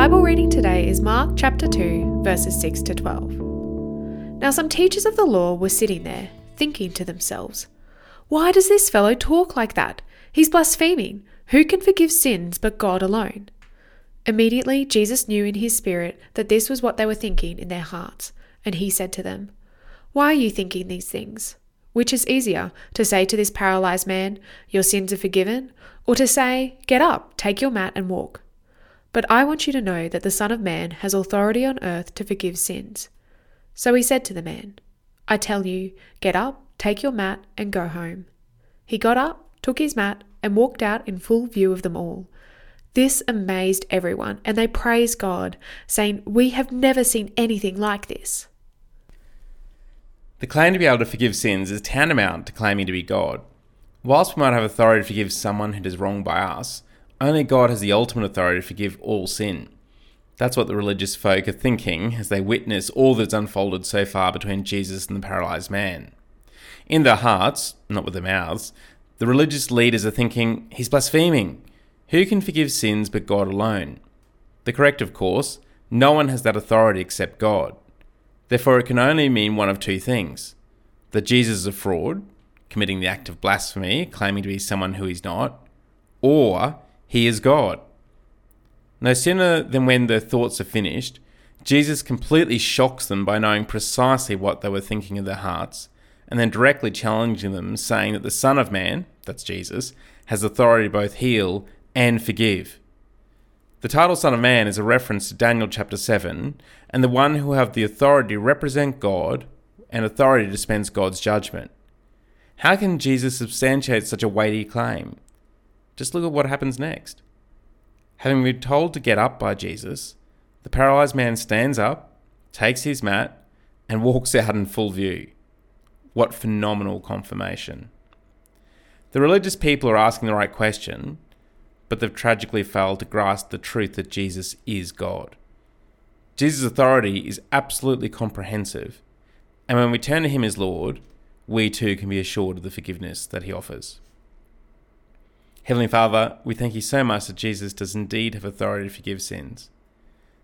Bible reading today is Mark chapter 2, verses 6 to 12. Now, some teachers of the law were sitting there, thinking to themselves, Why does this fellow talk like that? He's blaspheming. Who can forgive sins but God alone? Immediately, Jesus knew in his spirit that this was what they were thinking in their hearts, and he said to them, Why are you thinking these things? Which is easier, to say to this paralyzed man, Your sins are forgiven, or to say, Get up, take your mat, and walk? But I want you to know that the Son of Man has authority on earth to forgive sins. So he said to the man, I tell you, get up, take your mat, and go home. He got up, took his mat, and walked out in full view of them all. This amazed everyone, and they praised God, saying, We have never seen anything like this. The claim to be able to forgive sins is tantamount to claiming to be God. Whilst we might have authority to forgive someone who does wrong by us, only God has the ultimate authority to forgive all sin. That's what the religious folk are thinking as they witness all that's unfolded so far between Jesus and the paralyzed man. In their hearts, not with their mouths, the religious leaders are thinking, He's blaspheming. Who can forgive sins but God alone? The correct, of course, no one has that authority except God. Therefore, it can only mean one of two things that Jesus is a fraud, committing the act of blasphemy, claiming to be someone who he's not, or he is God. No sooner than when their thoughts are finished, Jesus completely shocks them by knowing precisely what they were thinking in their hearts, and then directly challenging them, saying that the Son of Man, that's Jesus, has authority to both heal and forgive. The title Son of Man is a reference to Daniel chapter 7, and the one who have the authority to represent God and authority to dispense God's judgment. How can Jesus substantiate such a weighty claim? Just look at what happens next. Having been told to get up by Jesus, the paralyzed man stands up, takes his mat, and walks out in full view. What phenomenal confirmation. The religious people are asking the right question, but they've tragically failed to grasp the truth that Jesus is God. Jesus' authority is absolutely comprehensive, and when we turn to Him as Lord, we too can be assured of the forgiveness that He offers. Heavenly Father, we thank you so much that Jesus does indeed have authority to forgive sins.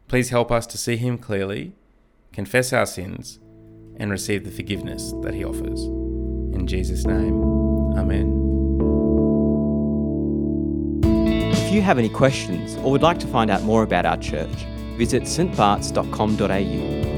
Please help us to see him clearly, confess our sins, and receive the forgiveness that he offers. In Jesus' name, Amen. If you have any questions or would like to find out more about our church, visit stbarts.com.au